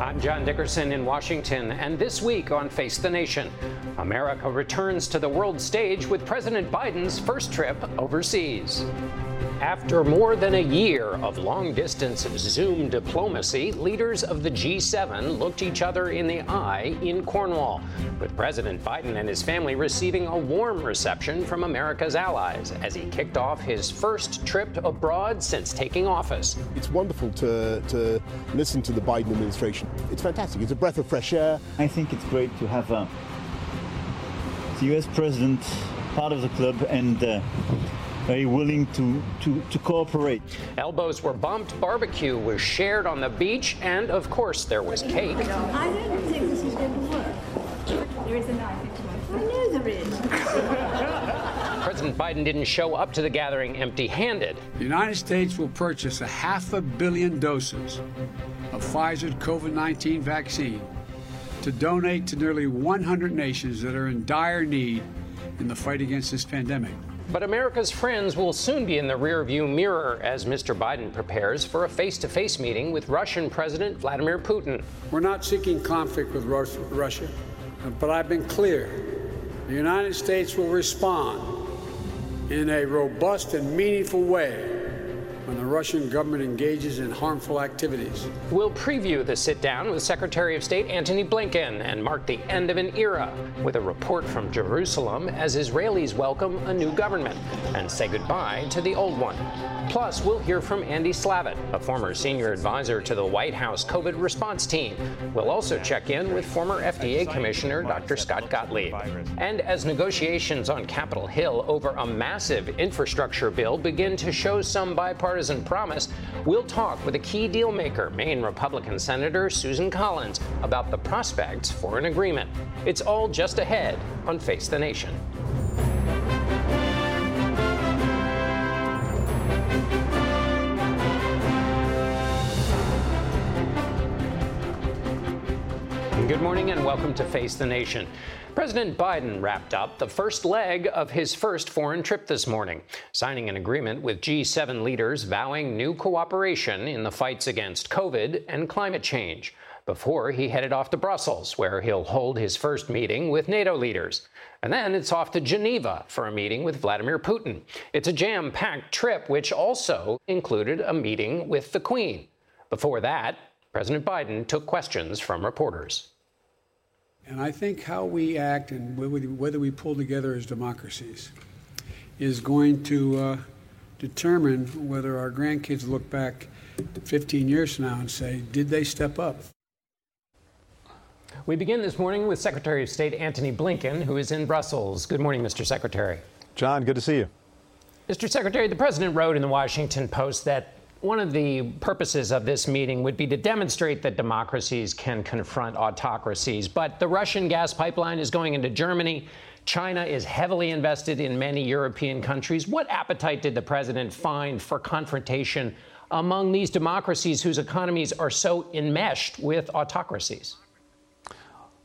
I'm John Dickerson in Washington, and this week on Face the Nation, America returns to the world stage with President Biden's first trip overseas. After more than a year of long distance Zoom diplomacy, leaders of the G7 looked each other in the eye in Cornwall, with President Biden and his family receiving a warm reception from America's allies as he kicked off his first trip abroad since taking office. It's wonderful to, to listen to the Biden administration. It's fantastic. It's a breath of fresh air. I think it's great to have uh, the US president part of the club and uh, very willing to, to, to cooperate. Elbows were bumped, barbecue was shared on the beach, and of course, there was cake. I don't think this is going to work. There is a knife. I know there is. President Biden didn't show up to the gathering empty handed. The United States will purchase a half a billion doses of Pfizer's COVID 19 vaccine to donate to nearly 100 nations that are in dire need in the fight against this pandemic. But America's friends will soon be in the rearview mirror as Mr. Biden prepares for a face to face meeting with Russian President Vladimir Putin. We're not seeking conflict with Russia, but I've been clear. The United States will respond in a robust and meaningful way when the Russian government engages in harmful activities. We'll preview the sit down with Secretary of State Antony Blinken and mark the end of an era with a report from Jerusalem as Israelis welcome a new government and say goodbye to the old one. Plus, we'll hear from Andy Slavitt, a former senior advisor to the White House COVID response team. We'll also check in with former FDA Commissioner Dr. Scott Gottlieb. And as negotiations on Capitol Hill over a massive infrastructure bill begin to show some bipartisan promise, we'll talk with a key deal maker, Maine Republican Senator Susan Collins, about the prospects for an agreement. It's all just ahead on Face the Nation. Good morning and welcome to Face the Nation. President Biden wrapped up the first leg of his first foreign trip this morning, signing an agreement with G7 leaders vowing new cooperation in the fights against COVID and climate change. Before he headed off to Brussels, where he'll hold his first meeting with NATO leaders. And then it's off to Geneva for a meeting with Vladimir Putin. It's a jam packed trip, which also included a meeting with the Queen. Before that, President Biden took questions from reporters. And I think how we act and whether we pull together as democracies is going to uh, determine whether our grandkids look back 15 years from now and say, did they step up? We begin this morning with Secretary of State Antony Blinken, who is in Brussels. Good morning, Mr. Secretary. John, good to see you. Mr. Secretary, the President wrote in the Washington Post that one of the purposes of this meeting would be to demonstrate that democracies can confront autocracies. But the Russian gas pipeline is going into Germany. China is heavily invested in many European countries. What appetite did the president find for confrontation among these democracies whose economies are so enmeshed with autocracies?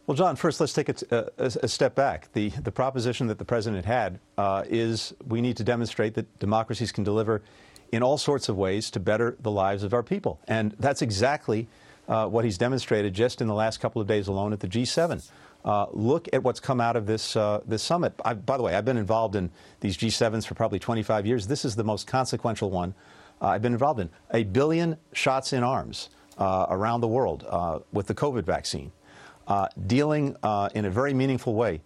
Well, John, first let's take a, a, a, step back. The, the proposition that the president had uh, is we need to demonstrate that democracies can deliver in all sorts of ways to better the lives of our people. And that's exactly uh, what he's demonstrated just in the last couple of days alone at the G7. Uh, look at what's come out of this uh, this summit. I, by the way, I've been involved in these G7s for probably 25 years. This is the most consequential one uh, I've been involved in. A billion shots in arms uh, around the world uh, with the COVID vaccine, dealing in a very meaningful way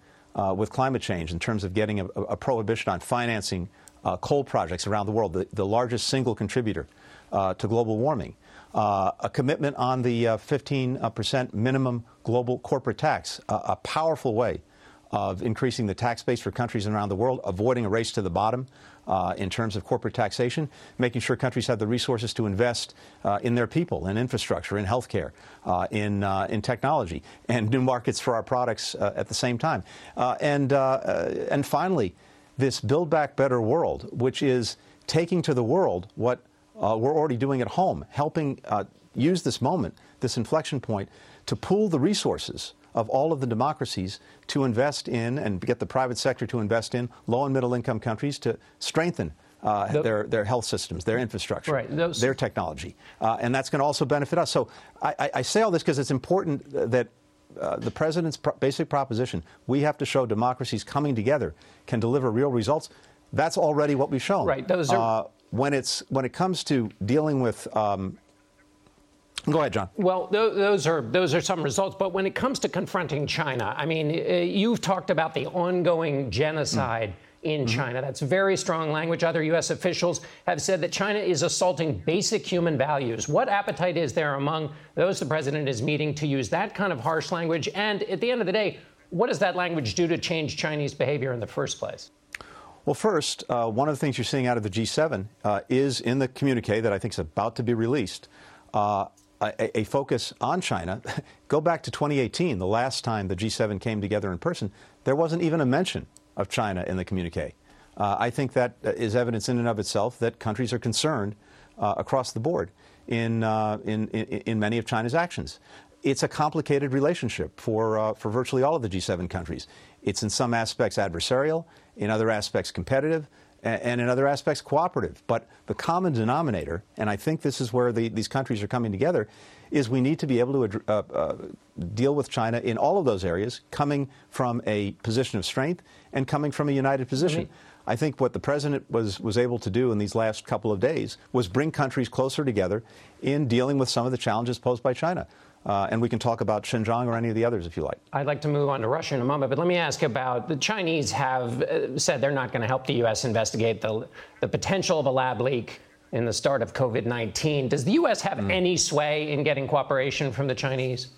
with climate change in terms of getting a, a prohibition on financing uh, coal projects around the world, the, the largest single contributor uh, to global warming. uh, a commitment on the uh, 15% minimum global corporate tax, a powerful way of increasing the tax base for countries around the world, avoiding a race to the bottom uh, in terms of corporate taxation, making sure countries have the resources to invest uh, in their people, in infrastructure, in healthcare, uh, in, uh, in technology, and new markets for our products uh, at the same time. Uh, and, and finally, this Build Back Better world, which is taking to the world what we're already doing at home, helping use this moment, this inflection point, to pool the resources of all of the democracies to invest in and get the private sector to invest in low and middle income countries to strengthen uh, the, their, their health systems, their infrastructure, right, those, their technology. Uh, and that's going to also benefit us. So I, I say all this because it's important that uh, the president's pro- basic proposition we have to show democracies coming together can deliver real results. That's already what we've shown. Right. Those are. Uh, when, it's, when it comes to dealing with um, Go ahead, John. Well, those are those are some results, but when it comes to confronting China, I mean, uh, you've talked about the ongoing genocide. Mm. In mm-hmm. China. That's very strong language. Other U.S. officials have said that China is assaulting basic human values. What appetite is there among those the president is meeting to use that kind of harsh language? And at the end of the day, what does that language do to change Chinese behavior in the first place? Well, first, uh, one of the things you're seeing out of the G7 uh, is in the communique that I think is about to be released. Uh, a, a, focus on China. Go back to 2018, the last time the G7 came together in person, there wasn't even a mention of China in the communique. Uh, I think that is evidence in and of itself that countries are concerned uh, across the board in, uh, in, in, in, many of China's actions. It's a complicated relationship for, uh, for virtually all of the G7 countries. It's in some aspects adversarial, in other aspects competitive and in other aspects cooperative. But the common denominator, and I think this is where the, these countries are coming together, is we need to be able to uh, uh, deal with China in all of those areas, coming from a position of strength and coming from a united position. Mm-hmm. I think what the president was, was able to do in these last couple of days was bring countries closer together in dealing with some of the challenges posed by China. Uh, and we can talk about Xinjiang or any of the others if you like. I'd like to move on to Russia in a moment, but let me ask about the Chinese have uh, said they're not going to help the U.S. investigate the, the potential of a lab leak in the start of COVID 19. Does the U.S. have mm. any sway in getting cooperation from the Chinese?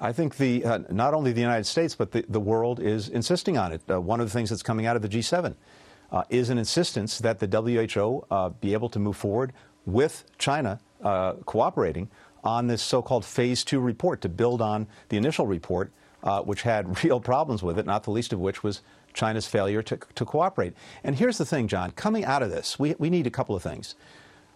I think the, uh, not only the United States, but the, the world is insisting on it. Uh, one of the things that's coming out of the G7 uh, is an insistence that the WHO uh, be able to move forward with China cooperating on this so-called phase two report to build on the initial report, uh, which had real problems with it, not the least of which was China's failure to, to cooperate. And here's the thing, John, coming out of this, we, we need a couple of things.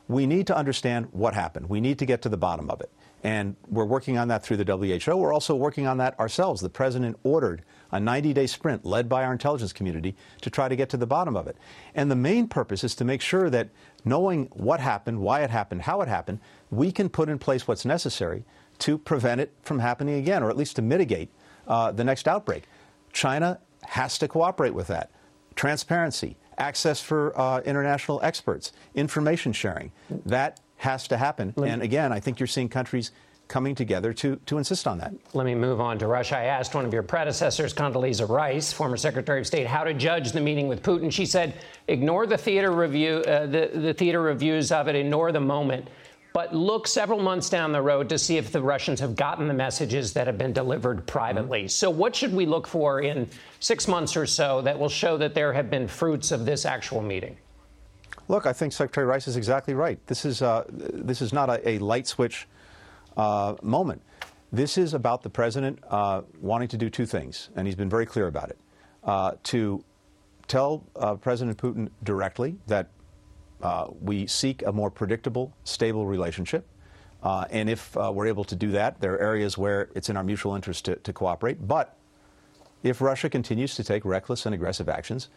We need to understand what happened. We need to get to the bottom of it. And we're working on that through the WHO. We're also working on that ourselves. The president ordered a 90 day sprint led by our intelligence community to try to get to the bottom of it. And the main purpose is to make sure that knowing what happened, why it happened, how it happened, we can put in place what's necessary to prevent it from happening again, or at least to mitigate uh, the next outbreak. China has to cooperate with that. Transparency, access for uh, international experts, information sharing, that has to happen. And again, I think you're seeing countries coming together to, to insist on that. Let me move on to Russia. I asked one of your predecessors, Condoleezza Rice, former Secretary of State, how to judge the meeting with Putin. She said, ignore the theater review, uh, the, the theater reviews of it, ignore the moment but look several months down the road to see if the Russians have gotten the messages that have been delivered privately. Mm-hmm. So, what should we look for in six months or so that will show that there have been fruits of this actual meeting? Look, I think Secretary Rice is exactly right. This is, uh, this is not a, a light switch uh, moment. This is about the president uh, wanting to do two things, and he's been very clear about it. Uh, to tell uh, President Putin directly that uh, we seek a more predictable, stable relationship. And if we're able to do that, there are areas where it's in our mutual interest to, to, cooperate. But if Russia continues to take reckless and aggressive actions,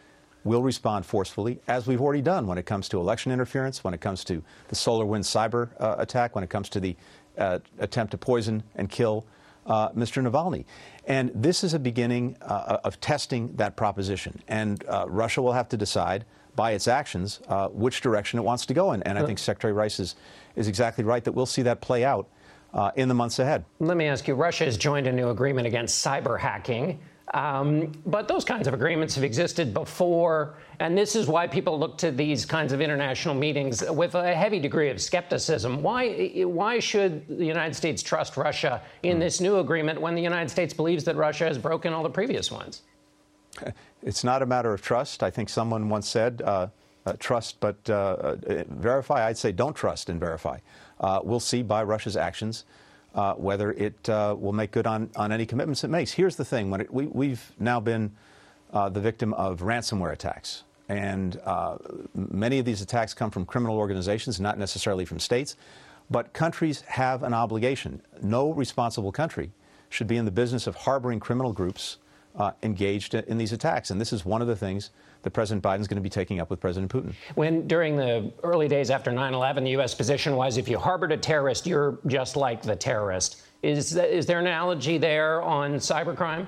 we'll respond forcefully, as we've already done when it comes to election interference, when it comes to the SolarWinds cyber uh, attack, when it comes to the uh, attempt to poison and kill uh, Mr. Navalny. And this is a beginning of testing that proposition. And Russia will have to decide by its actions uh, which direction it wants to go in. And I think Secretary Rice is, is exactly right that we'll see that play out uh, in the months ahead. Let me ask you Russia has joined a new agreement against cyber hacking. Um, but those kinds of agreements have existed before, and this is why people look to these kinds of international meetings with a heavy degree of skepticism. Why, why should the United States trust Russia in this new agreement when the United States believes that Russia has broken all the previous ones? It's not a matter of trust. I think someone once said, uh, uh, trust but uh, uh verify. I'd say don't trust and verify. Uh, we'll see by Russia's actions uh, whether it uh, will make good on, on any commitments it makes. Here's the thing: when it, we, we've now been uh, the victim of ransomware attacks, and uh, many of these attacks come from criminal organizations, not necessarily from states. But countries have an obligation. No responsible country should be in the business of harboring criminal groups uh, engaged in these attacks. And this is one of the things that President Biden is going to be taking up with President Putin. When during the early days after 9 11, the U.S. position was if you harbored a terrorist, you're just like the terrorist. Is, is there an analogy there on cybercrime?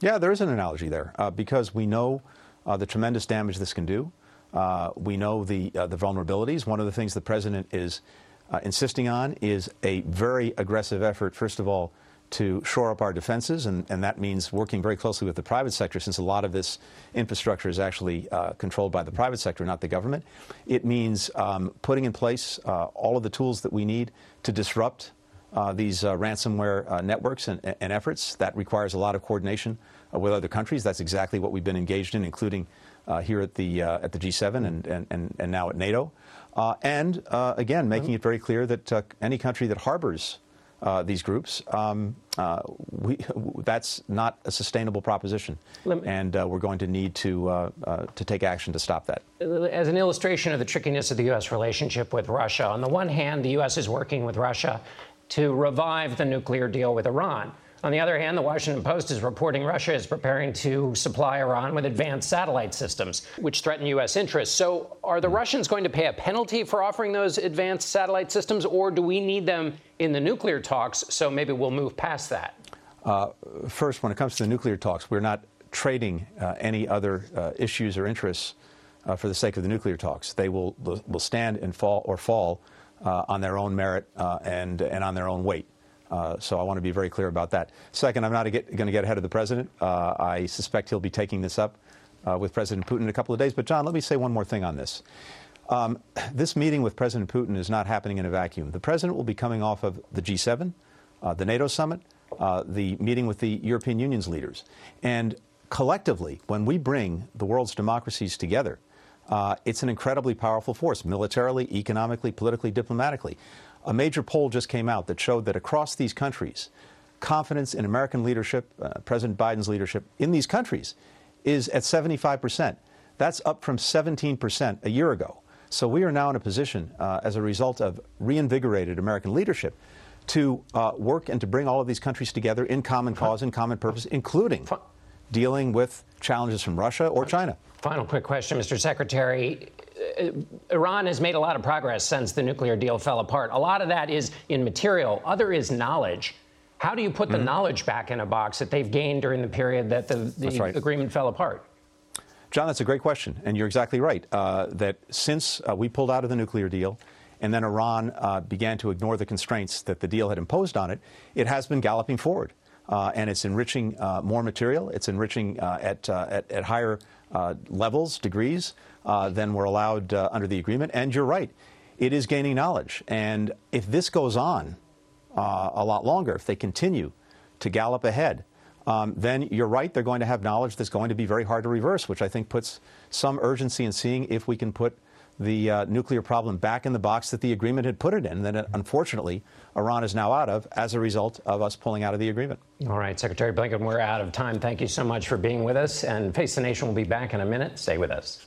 Yeah, there is an analogy there uh, because we know uh, the tremendous damage this can do. Uh, we know the, uh, the vulnerabilities. One of the things the president is uh, insisting on is a very aggressive effort, first of all, to shore up our defenses, and, and, that means working very closely with the private sector, since a lot of this infrastructure is actually uh, controlled by the private sector, not the government. It means um, putting in place uh, all of the tools that we need to disrupt uh, these uh, ransomware uh, networks and, and, efforts. That requires a lot of coordination uh, with other countries. That's exactly what we've been engaged in, including here at the at the G7 and, and, and now at NATO. and again, making it very clear that any country that harbors uh, these groups, um, uh, we, that's not a sustainable proposition, and uh, we're going to need to uh, uh, to take action to stop that. As an illustration of the trickiness of the U.S. relationship with Russia, on the one hand, the U.S. is working with Russia to revive the nuclear deal with Iran. On the other hand, the Washington Post is reporting Russia is preparing to supply Iran with advanced satellite systems, which threaten U.S. interests. So, are the Russians going to pay a penalty for offering those advanced satellite systems, or do we need them in the nuclear talks? So, maybe we'll move past that. Uh, first, when it comes to the nuclear talks, we're not trading uh, any other uh, issues or interests uh, for the sake of the nuclear talks. They will, will stand and fall or fall uh, on their own merit uh, and, and on their own weight. Uh, so I want to be very clear about that. Second, I'm not going to get ahead of the president. Uh, I suspect he'll be taking this up uh, with President Putin in a couple of days. But, John, let me say one more thing on this. Um, this meeting with President Putin is not happening in a vacuum. The president will be coming off of the G7, uh, the NATO summit, uh, the meeting with the European Union's leaders. And collectively, when we bring the world's democracies together, uh, it's an incredibly powerful force, militarily, economically, politically, diplomatically. A major poll just came out that showed that across these countries, confidence in American leadership, uh, President Biden's leadership in these countries, is at 75%. That's up from 17% a year ago. So we are now in a position, uh, as a result of reinvigorated American leadership, to uh, work and to bring all of these countries together in common cause and common purpose, including dealing with challenges from Russia or China. Final quick question, Mr. Secretary. Uh, Iran has made a lot of progress since the nuclear deal fell apart. A lot of that is in material, other is knowledge. How do you put the mm-hmm. knowledge back in a box that they've gained during the period that the, the right. agreement fell apart? John, that's a great question, and you're exactly right. Uh, that since uh, we pulled out of the nuclear deal, and then Iran uh, began to ignore the constraints that the deal had imposed on it, it has been galloping forward. Uh, and it's enriching uh, more material. It's enriching uh, at, at, at higher levels, degrees than were allowed under the agreement. And you're right, it is gaining knowledge. And if this goes on a lot longer, if they continue to gallop ahead, um, then you're right, they're going to have knowledge that's going to be very hard to reverse, which I think puts some urgency in seeing if we can put the uh, nuclear problem back in the box that the agreement had put it in, that uh, unfortunately Iran is now out of as a result of us pulling out of the agreement. All right, Secretary Blinken, we're out of time. Thank you so much for being with us. And Face the Nation will be back in a minute. Stay with us.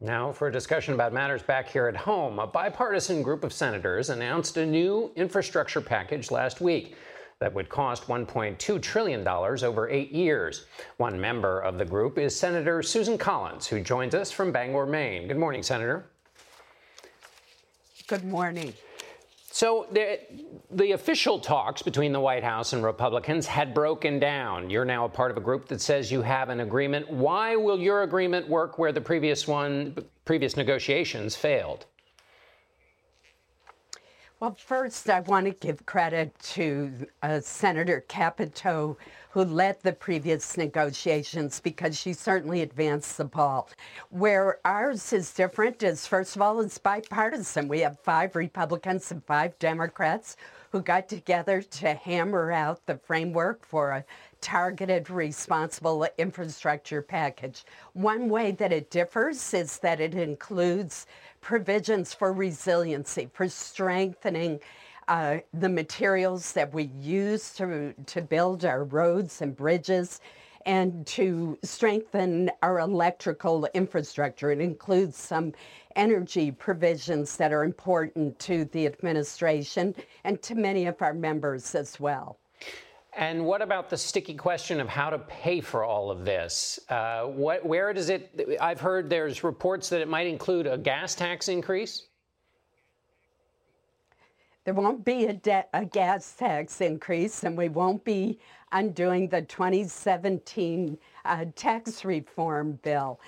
Now for a discussion about matters back here at home. A bipartisan group of senators announced a new infrastructure package last week. that would cost $1.2 trillion over eight years. One member of the group is Senator Susan Collins, who joins us from Bangor, Maine. Good morning, Senator. Good morning. So the, the, official talks between the White House and Republicans had broken down. You're now a part of a group that says you have an agreement. Why will your agreement work where the previous one, previous negotiations failed? Well, first, I want to give credit to uh, Senator Capito, who led the previous negotiations, because she certainly advanced the ball. Where ours is different is, first of all, it's bipartisan. We have five Republicans and five Democrats who got together to hammer out the framework for a targeted responsible infrastructure package. One way that it differs is that it includes provisions for resiliency, for strengthening uh, the materials that we use to, to build our roads and bridges and to strengthen our electrical infrastructure. It includes some energy provisions that are important to the administration and to many of our members as well. And what about the sticky question of how to pay for all of this? Uh, what, where does it? I've heard there's reports that it might include a gas tax increase. There won't be a, de- a gas tax increase, and we won't be undoing the 2017 uh, tax reform bill.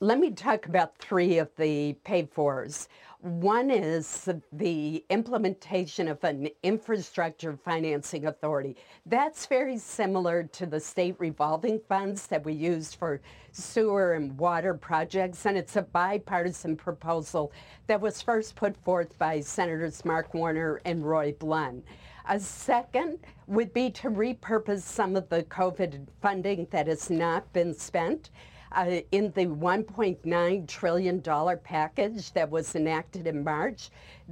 Let me talk about three of the pay fors. One is the implementation of an infrastructure financing authority. That's very similar to the state revolving funds that we use for sewer and water projects, and it's a bipartisan proposal that was first put forth by Senators Mark Warner and Roy Blunt. A second would be to repurpose some of the COVID funding that has not been spent uh, in the $1.9 trillion package that was enacted in March,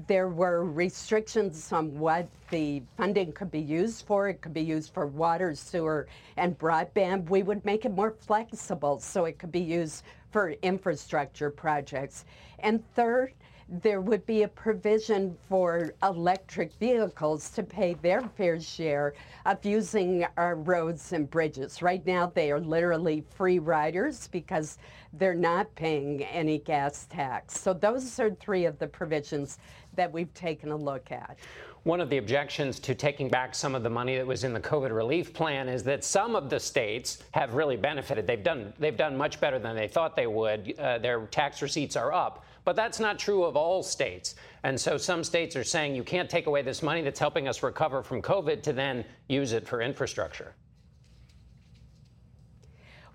there were restrictions on what the funding could be used for. It could be used for water, sewer, and broadband. We would make it more flexible so it could be used for infrastructure projects. And third, there would be a provision for electric vehicles to pay their fair share of using our roads and bridges. Right now, they are literally free riders because they're not paying any gas tax. So, those are three of the provisions that we've taken a look at. One of the objections to taking back some of the money that was in the COVID relief plan is that some of the states have really benefited. They've done they've done much better than they thought they would. Uh, their tax receipts are up, but that's not true of all states. And so some states are saying you can't take away this money that's helping us recover from COVID to then use it for infrastructure.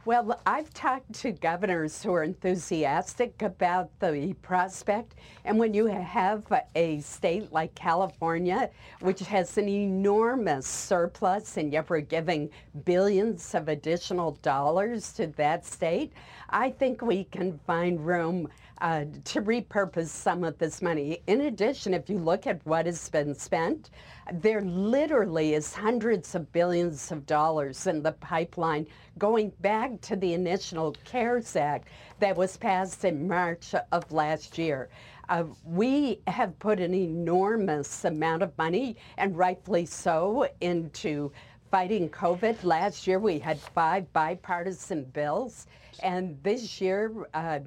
Well, I've talked to governors who are enthusiastic about the prospect. And when you have a state like California, which has an enormous surplus, and yet we're giving billions of additional dollars to that state, I think we can find room uh, to repurpose some of this money. In addition, if you look at what has been spent, there literally is hundreds of billions of dollars in the pipeline going back to the initial CARES Act that was passed in March of last year. Uh, we have put an enormous amount of money, and rightfully so, into fighting COVID. Last year we had five bipartisan bills, and this year uh,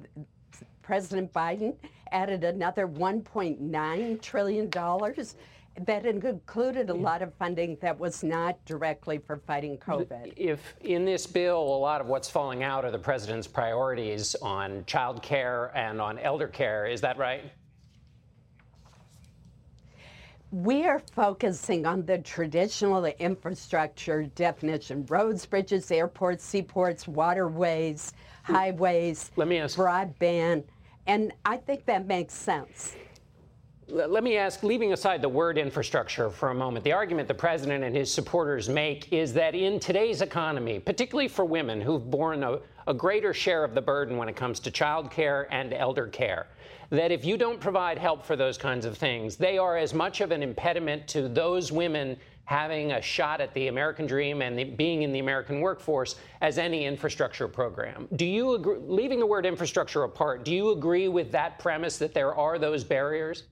President Biden added another $1.9 trillion that included a lot of funding that was not directly for fighting COVID. If in this bill, a lot of what's falling out are the president's priorities on child care and on elder care, is that right? We are focusing on the traditional infrastructure definition roads, bridges, airports, seaports, waterways, highways, Let me ask. broadband, and I think that makes sense. Let me ask, leaving aside the word infrastructure for a moment, the argument the president and his supporters make is that in today's economy, particularly for women who've borne a, a greater share of the burden when it comes to child care and elder care, that if you don't provide help for those kinds of things, they are as much of an impediment to those women having a shot at the American dream and the, being in the American workforce as any infrastructure program. Do you agree, leaving the word infrastructure apart, do you agree with that premise that there are those barriers?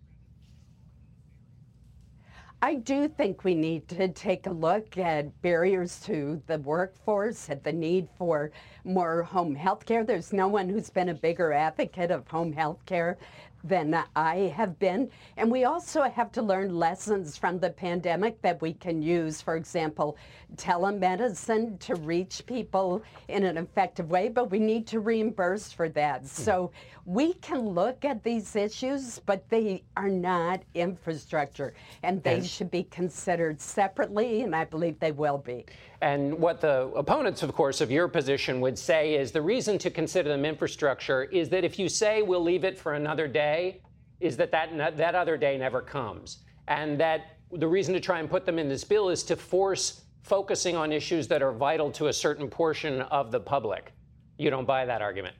I do think we need to take a look at barriers to the workforce, at the need for more home health care. There's no one who's been a bigger advocate of home health care than I have been. And we also have to learn lessons from the pandemic that we can use, for example, telemedicine to reach people in an effective way, but we need to reimburse for that. Hmm. So we can look at these issues, but they are not infrastructure, and they and should be considered separately, and I believe they will be. And what the opponents, of course, of your position would say is the reason to consider them infrastructure is that if you say we'll leave it for another day, is that that, that other day never comes. And that the reason to try and put them in this bill is to force focusing on issues that are vital to a certain portion of the public. You don't buy that argument.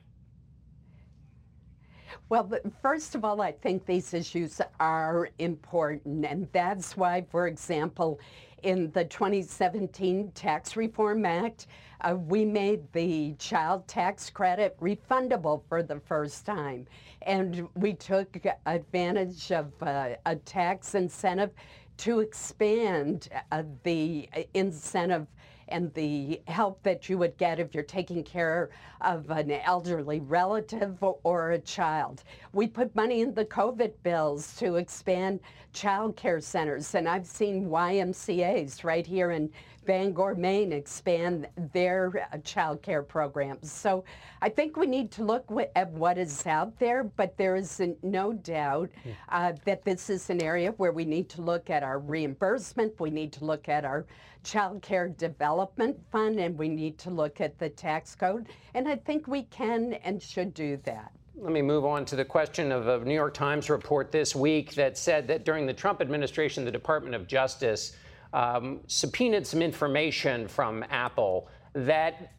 Well, first of all, I think these issues are important, and that's why, for example, in the 2017 Tax Reform Act, uh, we made the child tax credit refundable for the first time. And we took advantage of uh, a tax incentive to expand uh, the incentive and the help that you would get if you're taking care of an elderly relative or a child. We put money in the COVID bills to expand child care centers, and I've seen YMCAs right here in Bangor, Maine expand their uh, child care programs. So I think we need to look at what is out there, but there is no doubt hmm. uh, that this is an area where we need to look at our reimbursement, we need to look at our child care development fund, and we need to look at the tax code. And I think we can and should do that. Let me move on to the question of a New York Times report this week that said that during the Trump administration, the Department of Justice um, subpoenaed some information from Apple that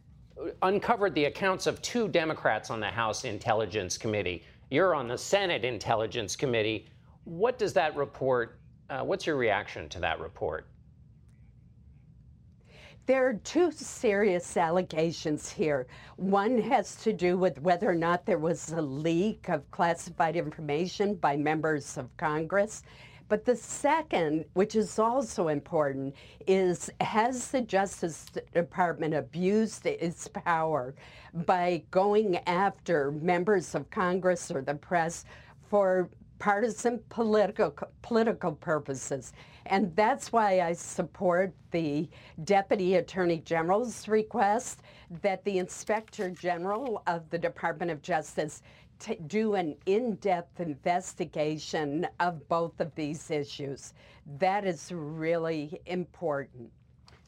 uncovered the accounts of two Democrats on the House Intelligence Committee. You're on the Senate Intelligence Committee. What does that report? Uh, what's your reaction to that report? There are two serious allegations here. One has to do with whether or not there was a leak of classified information by members of Congress. But the second, which is also important, is has the Justice Department abused its power by going after members of Congress or the press for partisan political political purposes. And that's why I support the Deputy Attorney General's request that the Inspector General of the Department of Justice to do an in-depth investigation of both of these issues. That is really important.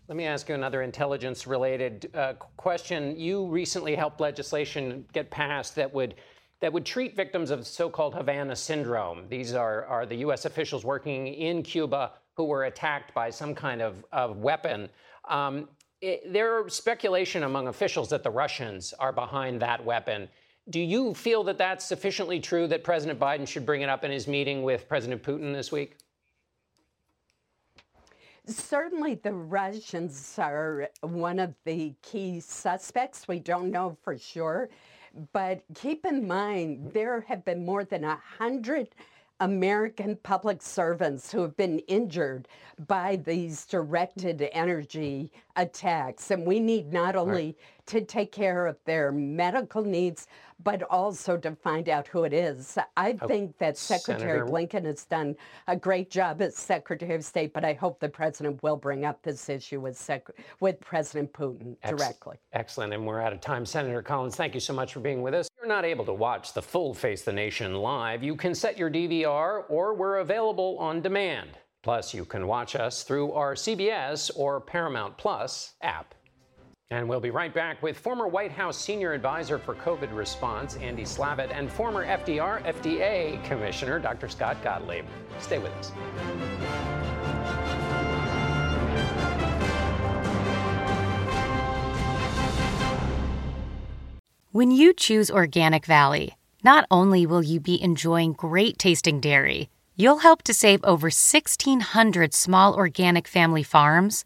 Let me ask you another intelligence related uh, question. You recently helped legislation get passed that would that would treat victims of so-called Havana syndrome. These are, are the U.S. officials working in Cuba who were attacked by some kind of, of weapon. Um, it, there is speculation among officials that the Russians are behind that weapon. Do you feel that that's sufficiently true that President Biden should bring it up in his meeting with President Putin this week? Certainly, the Russians are one of the key suspects. We don't know for sure. But keep in mind, there have been more than a hundred American public servants who have been injured by these directed energy attacks. And we need not only right. to take care of their medical needs, but also to find out who it is. I oh, think that Secretary Senator... Blinken has done a great job as Secretary of State, but I hope the president will bring up this issue with, Sec- with President Putin directly. Excellent. And we're out of time. Senator Collins, thank you so much for being with us. If you're not able to watch the full Face the Nation live, you can set your DVR or we're available on demand. Plus, you can watch us through our CBS or Paramount Plus app. And we'll be right back with former White House senior advisor for COVID response, Andy Slavitt, and former FDR FDA Commissioner, Dr. Scott Gottlieb. Stay with us. When you choose Organic Valley, not only will you be enjoying great tasting dairy, you'll help to save over 1,600 small organic family farms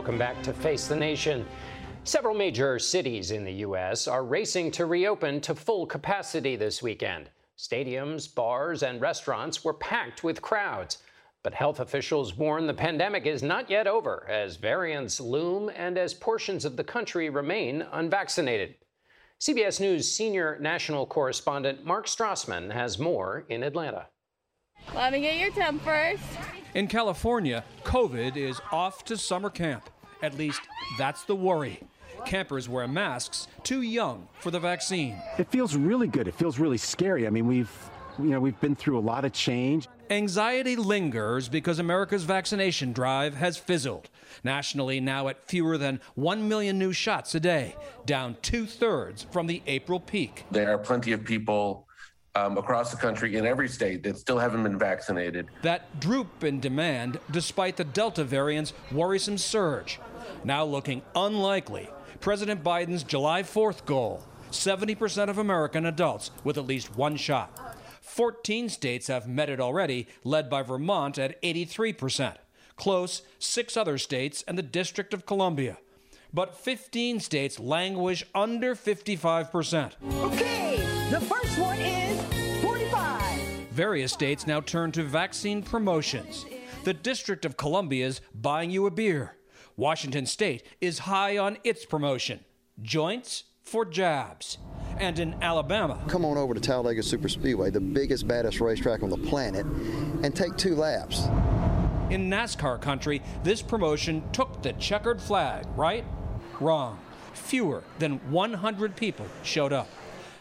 Welcome back to Face the Nation. Several major cities in the U.S. are racing to reopen to full capacity this weekend. Stadiums, bars, and restaurants were packed with crowds. But health officials warn the pandemic is not yet over as variants loom and as portions of the country remain unvaccinated. CBS News senior national correspondent Mark Strassmann has more in Atlanta. Let me get your temp first. In California, COVID is off to summer camp. At least that's the worry. Campers wear masks, too young for the vaccine. It feels really good. It feels really scary. I mean, we've you know, we've been through a lot of change. Anxiety lingers because America's vaccination drive has fizzled. Nationally, now at fewer than 1 million new shots a day, down two thirds from the April peak. There are plenty of people um, across the country in every state that still haven't been vaccinated. That droop in demand, despite the Delta variant's worrisome surge, now looking unlikely. President Biden's July 4th goal 70% of American adults with at least one shot. 14 states have met it already, led by Vermont at 83%. Close, six other states and the District of Columbia. But 15 states languish under 55%. Okay, the first one is 45. Various states now turn to vaccine promotions. The District of Columbia's buying you a beer. Washington State is high on its promotion joints for jabs. And in Alabama, come on over to Talladega Superspeedway, the biggest, baddest racetrack on the planet, and take two laps. In NASCAR country, this promotion took the checkered flag, right? Wrong. Fewer than 100 people showed up.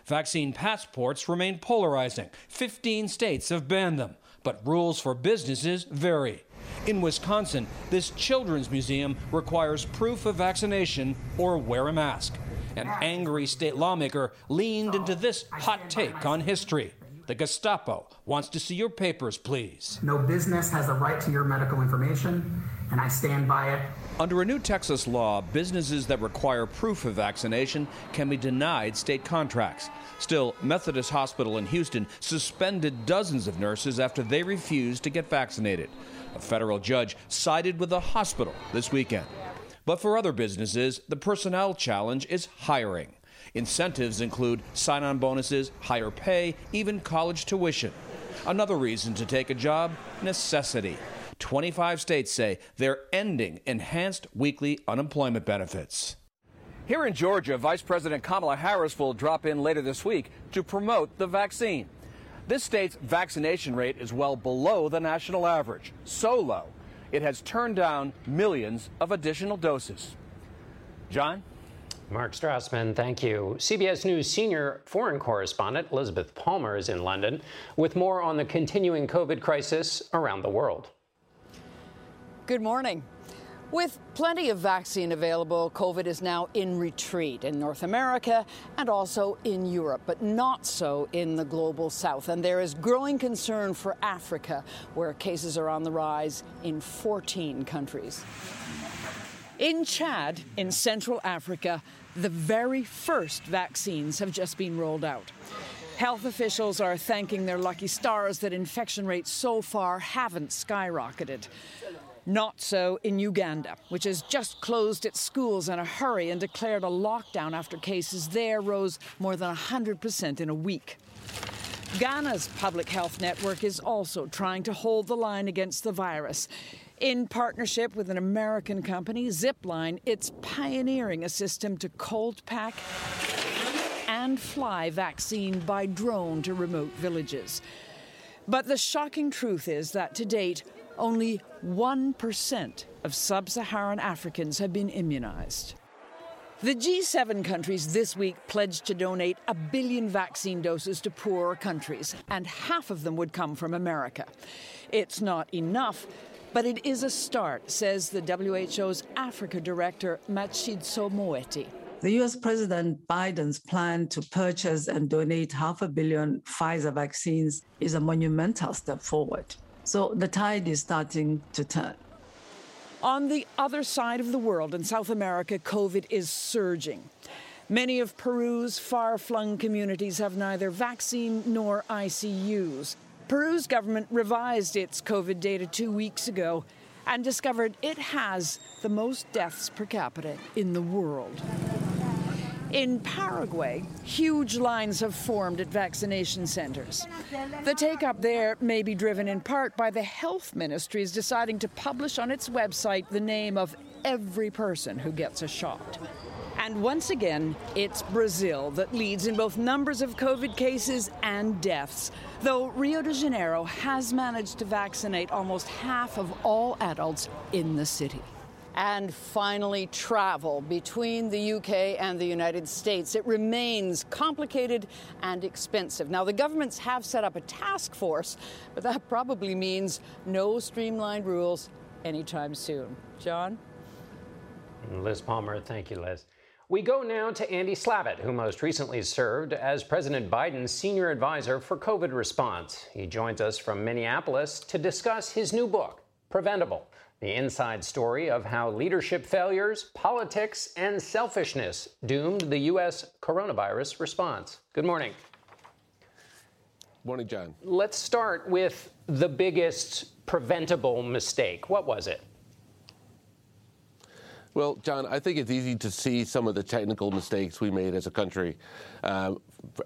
Vaccine passports remain polarizing. 15 states have banned them, but rules for businesses vary. In Wisconsin, this children's museum requires proof of vaccination or wear a mask. An angry state lawmaker leaned into this hot take on history. The Gestapo wants to see your papers, please. No business has a right to your medical information, and I stand by it. Under a new Texas law, businesses that require proof of vaccination can be denied state contracts. Still, Methodist Hospital in Houston suspended dozens of nurses after they refused to get vaccinated. A federal judge sided with the hospital this weekend. But for other businesses, the personnel challenge is hiring. Incentives include sign on bonuses, higher pay, even college tuition. Another reason to take a job necessity. 25 states say they're ending enhanced weekly unemployment benefits. Here in Georgia, Vice President Kamala Harris will drop in later this week to promote the vaccine. This state's vaccination rate is well below the national average, so low it has turned down millions of additional doses. John? Mark Strassmann, thank you. CBS News senior foreign correspondent Elizabeth Palmer is in London with more on the continuing COVID crisis around the world. Good morning. With plenty of vaccine available, COVID is now in retreat in North America and also in Europe, but not so in the global south. And there is growing concern for Africa, where cases are on the rise in 14 countries. In Chad, in Central Africa, the very first vaccines have just been rolled out. Health officials are thanking their lucky stars that infection rates so far haven't skyrocketed. Not so in Uganda, which has just closed its schools in a hurry and declared a lockdown after cases there rose more than 100% in a week. Ghana's public health network is also trying to hold the line against the virus. In partnership with an American company, Zipline, it's pioneering a system to cold pack and fly vaccine by drone to remote villages. But the shocking truth is that to date, only 1% of sub Saharan Africans have been immunized. The G7 countries this week pledged to donate a billion vaccine doses to poorer countries, and half of them would come from America. It's not enough, but it is a start, says the WHO's Africa director, Matshidiso Moeti. The US President Biden's plan to purchase and donate half a billion Pfizer vaccines is a monumental step forward. So the tide is starting to turn. On the other side of the world, in South America, COVID is surging. Many of Peru's far flung communities have neither vaccine nor ICUs. Peru's government revised its COVID data two weeks ago and discovered it has the most deaths per capita in the world. In Paraguay, huge lines have formed at vaccination centers. The take up there may be driven in part by the health ministry's deciding to publish on its website the name of every person who gets a shot. And once again, it's Brazil that leads in both numbers of COVID cases and deaths, though Rio de Janeiro has managed to vaccinate almost half of all adults in the city. And finally, travel between the UK and the United States. It remains complicated and expensive. Now, the governments have set up a task force, but that probably means no streamlined rules anytime soon. John? Liz Palmer, thank you, Liz. We go now to Andy Slavitt, who most recently served as President Biden's senior advisor for COVID response. He joins us from Minneapolis to discuss his new book, Preventable the inside story of how leadership failures, politics, and selfishness doomed the U.S. coronavirus response. Good morning. Morning, John. Let's start with the biggest preventable mistake. What was it? Well, John, I think it's easy to see some of the technical mistakes we made as a country, uh,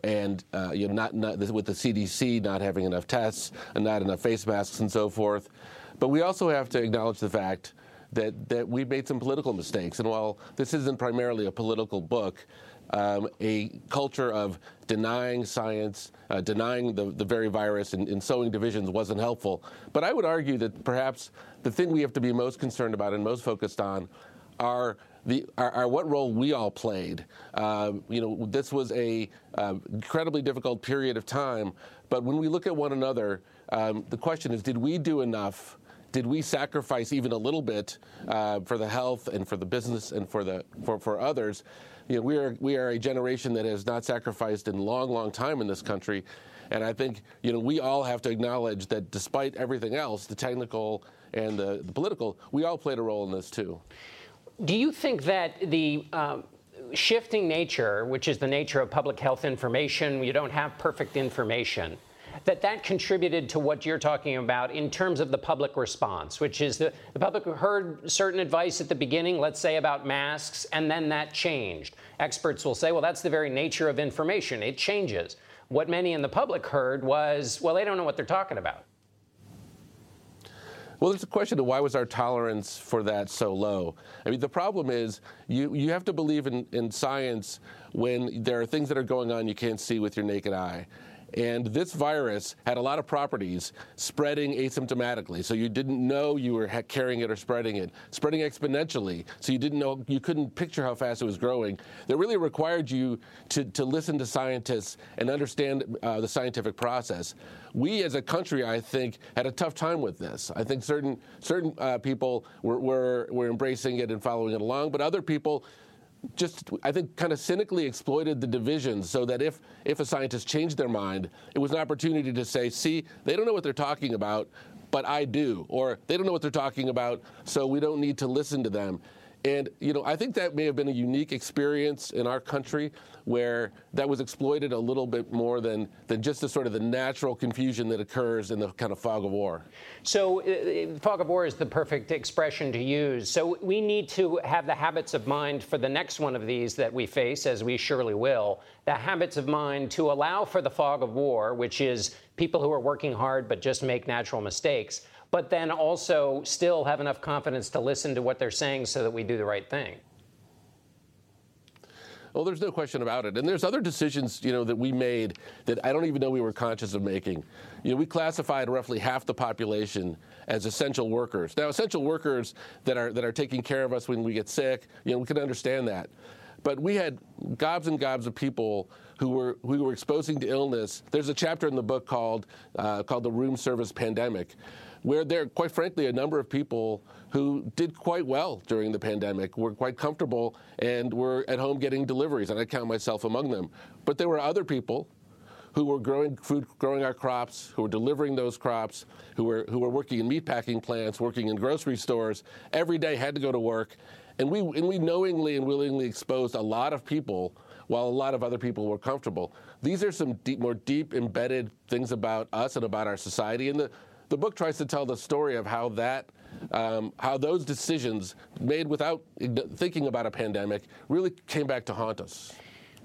and uh, you know, not, not with the CDC not having enough tests and not enough face masks and so forth. But we also have to acknowledge the fact that, that we made some political mistakes. And while this isn't primarily a political book, um, a culture of denying science, uh, denying the, the very virus, and, and, sowing divisions wasn't helpful. But I would argue that perhaps the thing we have to be most concerned about and most focused on are the, are, what role we all played. Uh, you know, this was a uh, incredibly difficult period of time, but when we look at one another, um, the question is, did we do enough did we sacrifice even a little bit uh, for the health and for the business and for the for, for others? You know, we are we are a generation that has not sacrificed in long, long time in this country, and I think you know we all have to acknowledge that despite everything else, the technical and the, the political, we all played a role in this too. Do you think that the um, shifting nature, which is the nature of public health information, you don't have perfect information? That that contributed to what you're talking about in terms of the public response, which is the, the public heard certain advice at the beginning, let's say about masks, and then that changed. Experts will say, well, that's the very nature of information, it changes. What many in the public heard was, well, they don't know what they're talking about. Well, there's a question of why was our tolerance for that so low? I mean, the problem is you, you have to believe in, in science when there are things that are going on you can't see with your naked eye. And this virus had a lot of properties spreading asymptomatically. So you didn't know you were carrying it or spreading it, spreading exponentially. So you didn't know, you couldn't picture how fast it was growing. That really required you to, to listen to scientists and understand uh, the scientific process. We as a country, I think, had a tough time with this. I think certain, certain uh, people were, were, were embracing it and following it along, but other people just, I think, kind of cynically exploited the divisions so that if, if a scientist changed their mind, it was an opportunity to say, see, they don't know what they're talking about, but I do. Or they don't know what they're talking about, so we don't need to listen to them. And, you know, I think that may have been a unique experience in our country where that was exploited a little bit more than, than just the sort of the natural confusion that occurs in the kind of fog of war. So, uh, fog of war is the perfect expression to use. So, we need to have the habits of mind for the next one of these that we face, as we surely will, the habits of mind to allow for the fog of war, which is people who are working hard but just make natural mistakes but then also still have enough confidence to listen to what they're saying so that we do the right thing. Well, there's no question about it. And there's other decisions, you know, that we made that I don't even know we were conscious of making. You know, we classified roughly half the population as essential workers. Now, essential workers that are that are taking care of us when we get sick, you know, we can understand that. But we had gobs and gobs of people who were who were exposing to illness. There's a chapter in the book called uh, called the room service pandemic, where there, quite frankly, a number of people who did quite well during the pandemic, were quite comfortable, and were at home getting deliveries, and I count myself among them. But there were other people who were growing food, growing our crops, who were delivering those crops, who were who were working in meatpacking plants, working in grocery stores, every day had to go to work, and we and we knowingly and willingly exposed a lot of people while a lot of other people were comfortable. These are some deep, more deep embedded things about us and about our society, and the the book tries to tell the story of how that. Um, how those decisions made without thinking about a pandemic really came back to haunt us.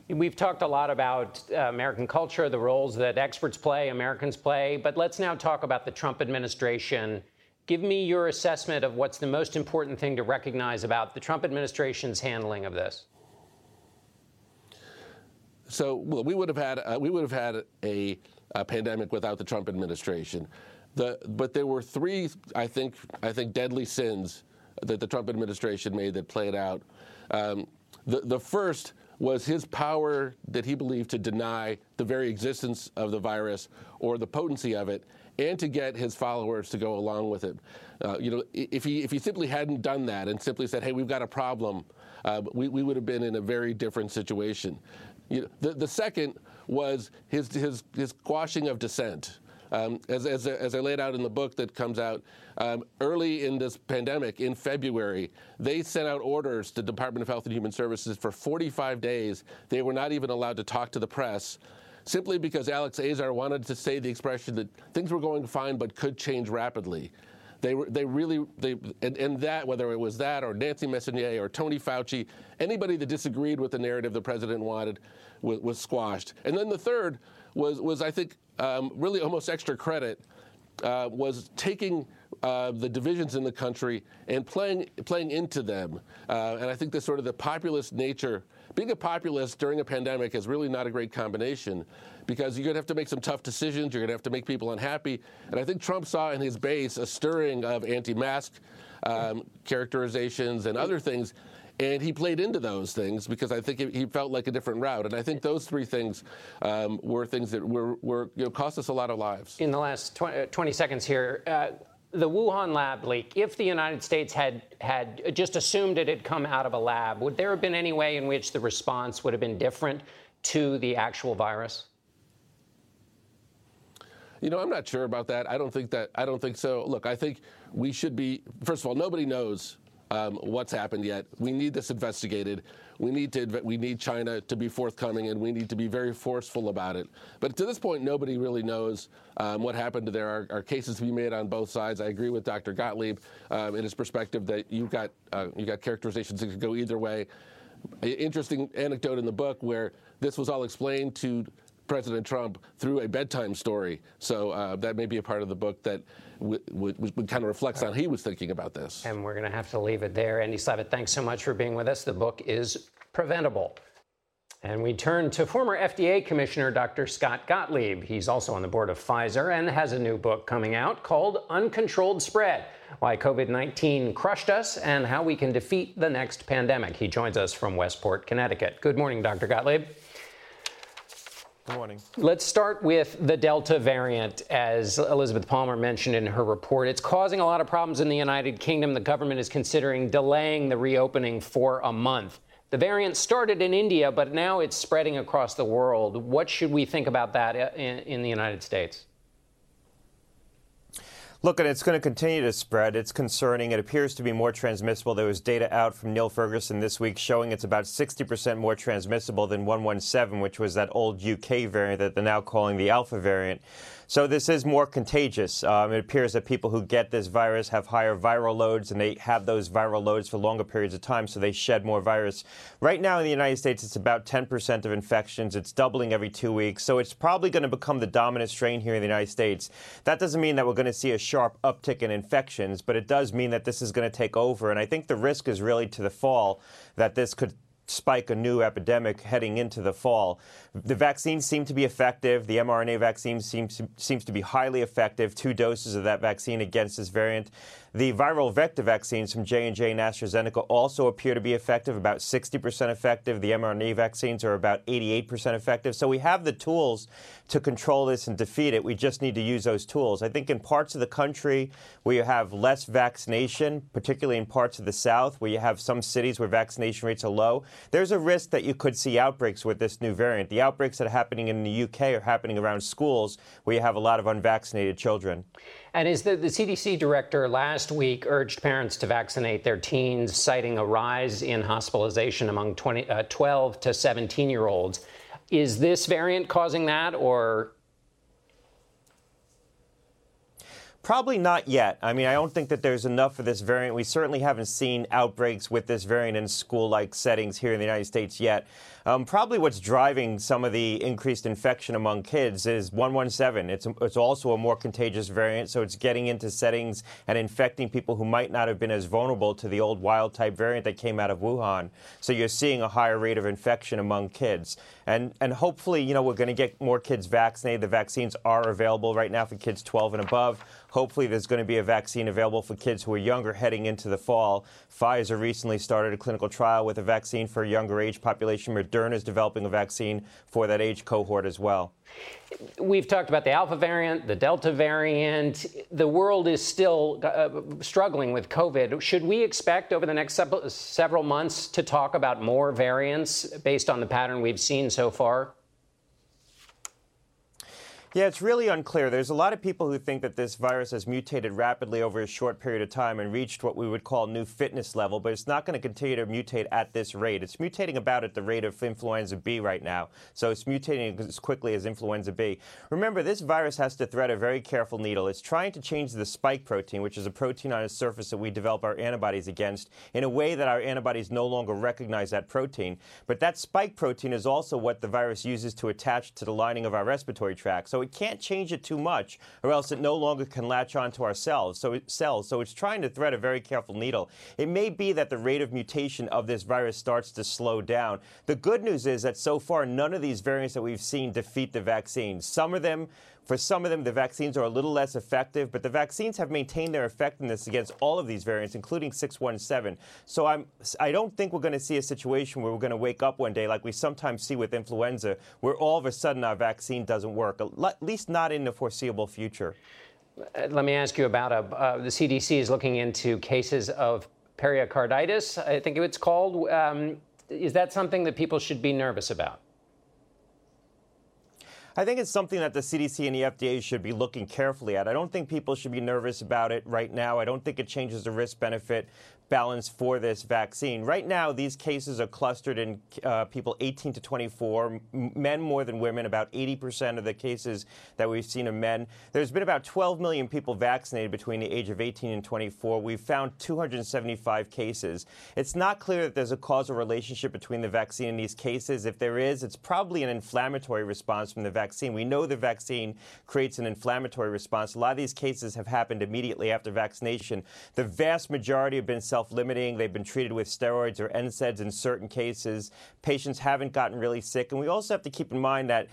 We've talked a lot about uh, American culture, the roles that experts play, Americans play, but let's now talk about the Trump administration. Give me your assessment of what's the most important thing to recognize about the Trump administration's handling of this. So well, we would have had uh, we would have had a, a, pandemic without the Trump administration. The, but there were three, I think, I think deadly sins that the Trump administration made that played out. Um, the, the first was his power that he believed to deny the very existence of the virus or the potency of it, and to get his followers to go along with it. Uh, you know, if he if he simply hadn't done that and simply said, "Hey, we've got a problem," uh, we we would have been in a very different situation. You know, the the second was his his his quashing of dissent. Um, as, as, as, I laid out in the book that comes out um, early in this pandemic, in February, they sent out orders to the Department of Health and Human Services for 45 days. They were not even allowed to talk to the press simply because Alex Azar wanted to say the expression that things were going fine but could change rapidly. They, were, they really, they, and, and, that, whether it was that or Nancy Messonnier or Tony Fauci, anybody that disagreed with the narrative the president wanted was, was squashed. And then the third was, was I think, um, really almost extra credit uh, was taking uh, the divisions in the country and playing playing into them. Uh, and I think the sort of the populist nature, being a populist during a pandemic is really not a great combination because you're going to have to make some tough decisions. You're going to have to make people unhappy. And I think Trump saw in his base a stirring of anti-mask um, characterizations and other things and he played into those things because I think he felt like a different route. And I think those three things um, were things that were, were, you know, cost us a lot of lives. In the last 20, uh, 20 seconds here, uh, the Wuhan lab leak, if the United States had, had just assumed it had come out of a lab, would there have been any way in which the response would have been different to the actual virus? You know, I'm not sure about that. I don't think that. I don't think so. Look, I think we should be. First of all, nobody knows um, what's happened yet. We need this investigated. We need to we need China to be forthcoming, and we need to be very forceful about it. But to this point, nobody really knows um, what happened. There are, are, cases to be made on both sides. I agree with Dr. Gottlieb um, in his perspective that you got uh, you got characterizations that could go either way. Interesting anecdote in the book where this was all explained to President Trump through a bedtime story. So uh, that may be a part of the book that w- w- w- kind of reflects on he was thinking about this. And we're going to have to leave it there. Andy Slavitt, thanks so much for being with us. The book is Preventable. And we turn to former FDA Commissioner Dr. Scott Gottlieb. He's also on the board of Pfizer and has a new book coming out called Uncontrolled Spread Why COVID 19 Crushed Us and How We Can Defeat the Next Pandemic. He joins us from Westport, Connecticut. Good morning, Dr. Gottlieb. Good morning. Let's start with the Delta variant. As Elizabeth Palmer mentioned in her report, it's causing a lot of problems in the United Kingdom. The government is considering delaying the reopening for a month. The variant started in India, but now it's spreading across the world. What should we think about that uh, in, in the United States? Look, it's going to continue to spread. It's concerning. It appears to be more transmissible. There was data out from Neil Ferguson this week showing it's about 60% more transmissible than 117, which was that old UK variant that they're now calling the Alpha variant. So this is more contagious. Um, it appears that people who get this virus have higher viral loads and they have those viral loads for longer periods of time, so they shed more virus. Right now in the United States, it's about 10% of infections. It's doubling every two weeks. So it's probably going to become the dominant strain here in the United States. That doesn't mean that we're going to see a sharp uptick in infections, but it does mean that this is going to take over. And I think the risk is really to the fall that this could spike a new epidemic heading into the fall. The vaccines seem to be effective. The mRNA vaccine seems seems to be highly effective. Two doses of that vaccine against this variant. The viral vector vaccines from J&J and AstraZeneca also appear to be effective, about 60% effective. The mRNA vaccines are about 88% effective. So we have the tools to control this and defeat it. We just need to use those tools. I think in parts of the country where you have less vaccination, particularly in parts of the South, where you have some cities where vaccination rates are low, there's a risk that you could see outbreaks with this new variant. The outbreaks that are happening in the UK are happening around schools where you have a lot of unvaccinated children. And is the, the CDC director last week urged parents to vaccinate their teens, citing a rise in hospitalization among 20, uh, 12 to 17 year olds. Is this variant causing that, or Probably not yet. I mean, I don't think that there's enough for this variant. We certainly haven't seen outbreaks with this variant in school like settings here in the United States yet. Um, probably what's driving some of the increased infection among kids is 117. It's, it's also a more contagious variant, so it's getting into settings and infecting people who might not have been as vulnerable to the old wild type variant that came out of Wuhan. So you're seeing a higher rate of infection among kids. And, and hopefully, you know, we're going to get more kids vaccinated. The vaccines are available right now for kids 12 and above. Hopefully, there's going to be a vaccine available for kids who are younger heading into the fall. Pfizer recently started a clinical trial with a vaccine for a younger age population. Moderna is developing a vaccine for that age cohort as well. We've talked about the Alpha variant, the Delta variant. The world is still uh, struggling with COVID. Should we expect over the next several months to talk about more variants based on the pattern we've seen so far? Yeah, it's really unclear. There's a lot of people who think that this virus has mutated rapidly over a short period of time and reached what we would call new fitness level, but it's not going to continue to mutate at this rate. It's mutating about at the rate of influenza B right now. So it's mutating as quickly as influenza B. Remember, this virus has to thread a very careful needle. It's trying to change the spike protein, which is a protein on its surface that we develop our antibodies against, in a way that our antibodies no longer recognize that protein. But that spike protein is also what the virus uses to attach to the lining of our respiratory tract. So it can't change it too much, or else it no longer can latch onto our cells. So it, cells. So it's trying to thread a very careful needle. It may be that the rate of mutation of this virus starts to slow down. The good news is that so far none of these variants that we've seen defeat the vaccine. Some of them for some of them, the vaccines are a little less effective, but the vaccines have maintained their effectiveness against all of these variants, including 617. So I'm, I don't think we're going to see a situation where we're going to wake up one day, like we sometimes see with influenza, where all of a sudden our vaccine doesn't work, at least not in the foreseeable future. Uh, let me ask you about uh, uh, the CDC is looking into cases of pericarditis, I think it's called. Um, is that something that people should be nervous about? I think it's something that the CDC and the FDA should be looking carefully at. I don't think people should be nervous about it right now. I don't think it changes the risk benefit balance for this vaccine. Right now, these cases are clustered in uh, people 18 to 24, men more than women. About 80% of the cases that we've seen are men. There's been about 12 million people vaccinated between the age of 18 and 24. We've found 275 cases. It's not clear that there's a causal relationship between the vaccine and these cases. If there is, it's probably an inflammatory response from the vaccine. We know the vaccine creates an inflammatory response. A lot of these cases have happened immediately after vaccination. The vast majority have been self self limiting. They've been treated with steroids or NSAIDs in certain cases. Patients haven't gotten really sick. And we also have to keep in mind that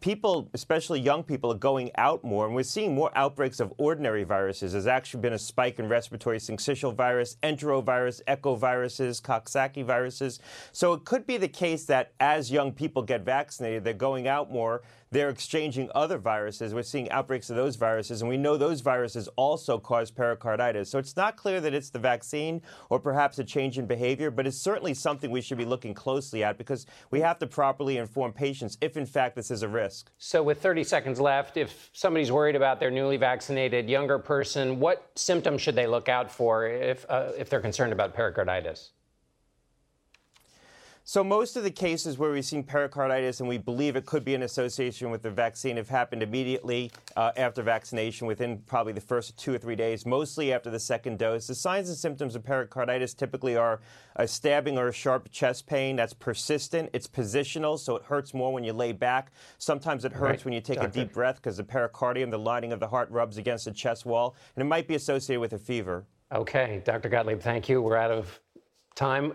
people, especially young people, are going out more, and we're seeing more outbreaks of ordinary viruses. There's actually been a spike in respiratory syncytial virus, enterovirus, echoviruses, Coxsackie viruses. So it could be the case that as young people get vaccinated, they're going out more they're exchanging other viruses. We're seeing outbreaks of those viruses, and we know those viruses also cause pericarditis. So it's not clear that it's the vaccine or perhaps a change in behavior, but it's certainly something we should be looking closely at because we have to properly inform patients if, in fact, this is a risk. So, with 30 seconds left, if somebody's worried about their newly vaccinated younger person, what symptoms should they look out for if, uh, if they're concerned about pericarditis? So most of the cases where we've seen pericarditis and we believe it could be an association with the vaccine have happened immediately uh, after vaccination within probably the first two or three days, mostly after the second dose. The signs and symptoms of pericarditis typically are a stabbing or a sharp chest pain that's persistent. It's positional, so it hurts more when you lay back. Sometimes it hurts right. when you take Doctor. a deep breath because the pericardium, the lining of the heart, rubs against the chest wall, and it might be associated with a fever. Okay, Dr. Gottlieb, thank you. We're out of time.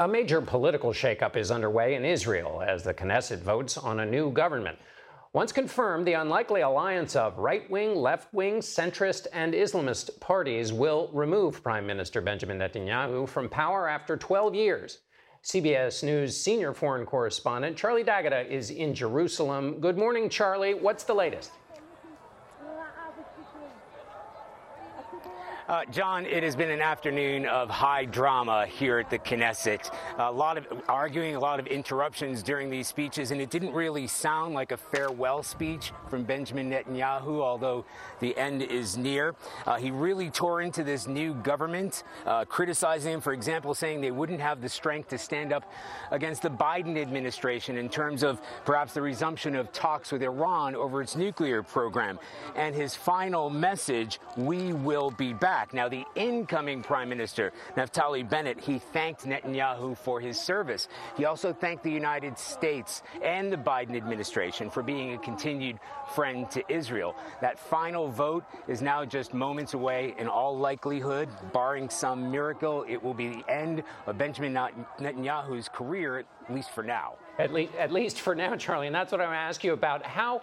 A major political shakeup is underway in Israel as the Knesset votes on a new government. Once confirmed, the unlikely alliance of right wing, left wing, centrist, and Islamist parties will remove Prime Minister Benjamin Netanyahu from power after 12 years. CBS News senior foreign correspondent Charlie D'Agata is in Jerusalem. Good morning, Charlie. What's the latest? Uh, John, it has been an afternoon of high drama here at the Knesset. A lot of arguing, a lot of interruptions during these speeches, and it didn't really sound like a farewell speech from Benjamin Netanyahu, although the end is near. Uh, he really tore into this new government, uh, criticizing him, for example, saying they wouldn't have the strength to stand up against the Biden administration in terms of perhaps the resumption of talks with Iran over its nuclear program. And his final message, we will be back Now, the incoming Prime Minister, Naftali Bennett, he thanked Netanyahu for his service. He also thanked the United States and the Biden administration for being a continued friend to Israel. That final vote is now just moments away. In all likelihood, barring some miracle, it will be the end of Benjamin Netanyahu's career, at least for now. At, le- at least for now, Charlie. And that's what I want to ask you about. How,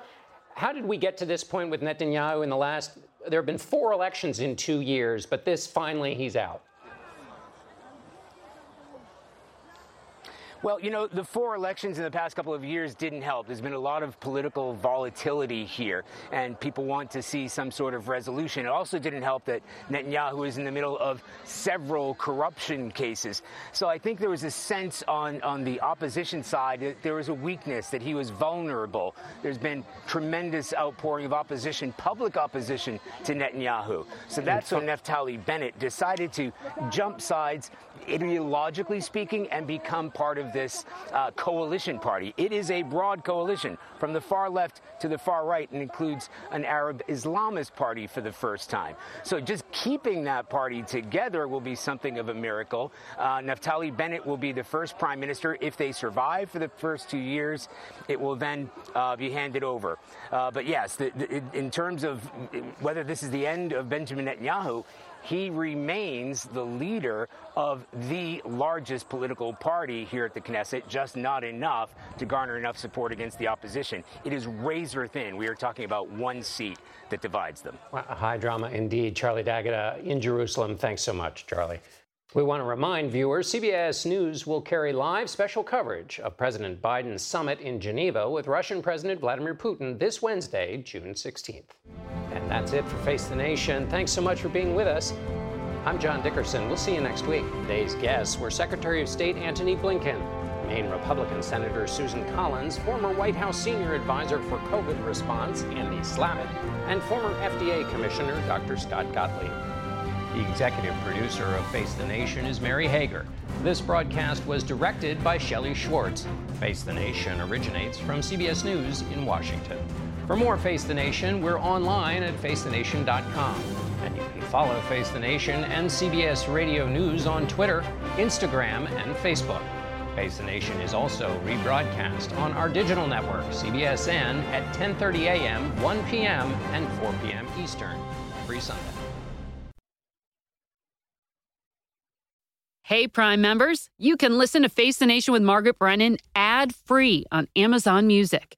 how did we get to this point with Netanyahu in the last there have been four elections in two years, but this finally he's out. Well, you know, the four elections in the past couple of years didn't help. There's been a lot of political volatility here, and people want to see some sort of resolution. It also didn't help that Netanyahu is in the middle of several corruption cases. So I think there was a sense on, on the opposition side that there was a weakness, that he was vulnerable. There's been tremendous outpouring of opposition, public opposition to Netanyahu. So mm, that's when Naftali Bennett decided to jump sides, ideologically speaking, and become part of this uh, coalition party. It is a broad coalition from the far left to the far right and includes an Arab Islamist party for the first time. So just keeping that party together will be something of a miracle. Uh, Naftali Bennett will be the first prime minister. If they survive for the first two years, it will then uh, be handed over. Uh, but yes, the, the, in terms of whether this is the end of Benjamin Netanyahu, he remains the leader of the largest political party here at the Knesset, just not enough to garner enough support against the opposition. It is razor thin. We are talking about one seat that divides them. Well, high drama indeed. Charlie D'Agata uh, in Jerusalem. Thanks so much, Charlie. We want to remind viewers CBS News will carry live special coverage of President Biden's summit in Geneva with Russian President Vladimir Putin this Wednesday, June 16th. That's it for Face the Nation. Thanks so much for being with us. I'm John Dickerson. We'll see you next week. Today's guests were Secretary of State Antony Blinken, Maine Republican Senator Susan Collins, former White House senior advisor for COVID response Andy Slavitt, and former FDA Commissioner Dr. Scott Gottlieb. The executive producer of Face the Nation is Mary Hager. This broadcast was directed by Shelley Schwartz. Face the Nation originates from CBS News in Washington. For more Face the Nation, we're online at facethenation.com. And you can follow Face the Nation and CBS Radio News on Twitter, Instagram, and Facebook. Face the Nation is also rebroadcast on our digital network, CBSN, at 10:30 a.m., 1 p.m., and 4 p.m. Eastern every Sunday. Hey, Prime members, you can listen to Face the Nation with Margaret Brennan ad free on Amazon Music.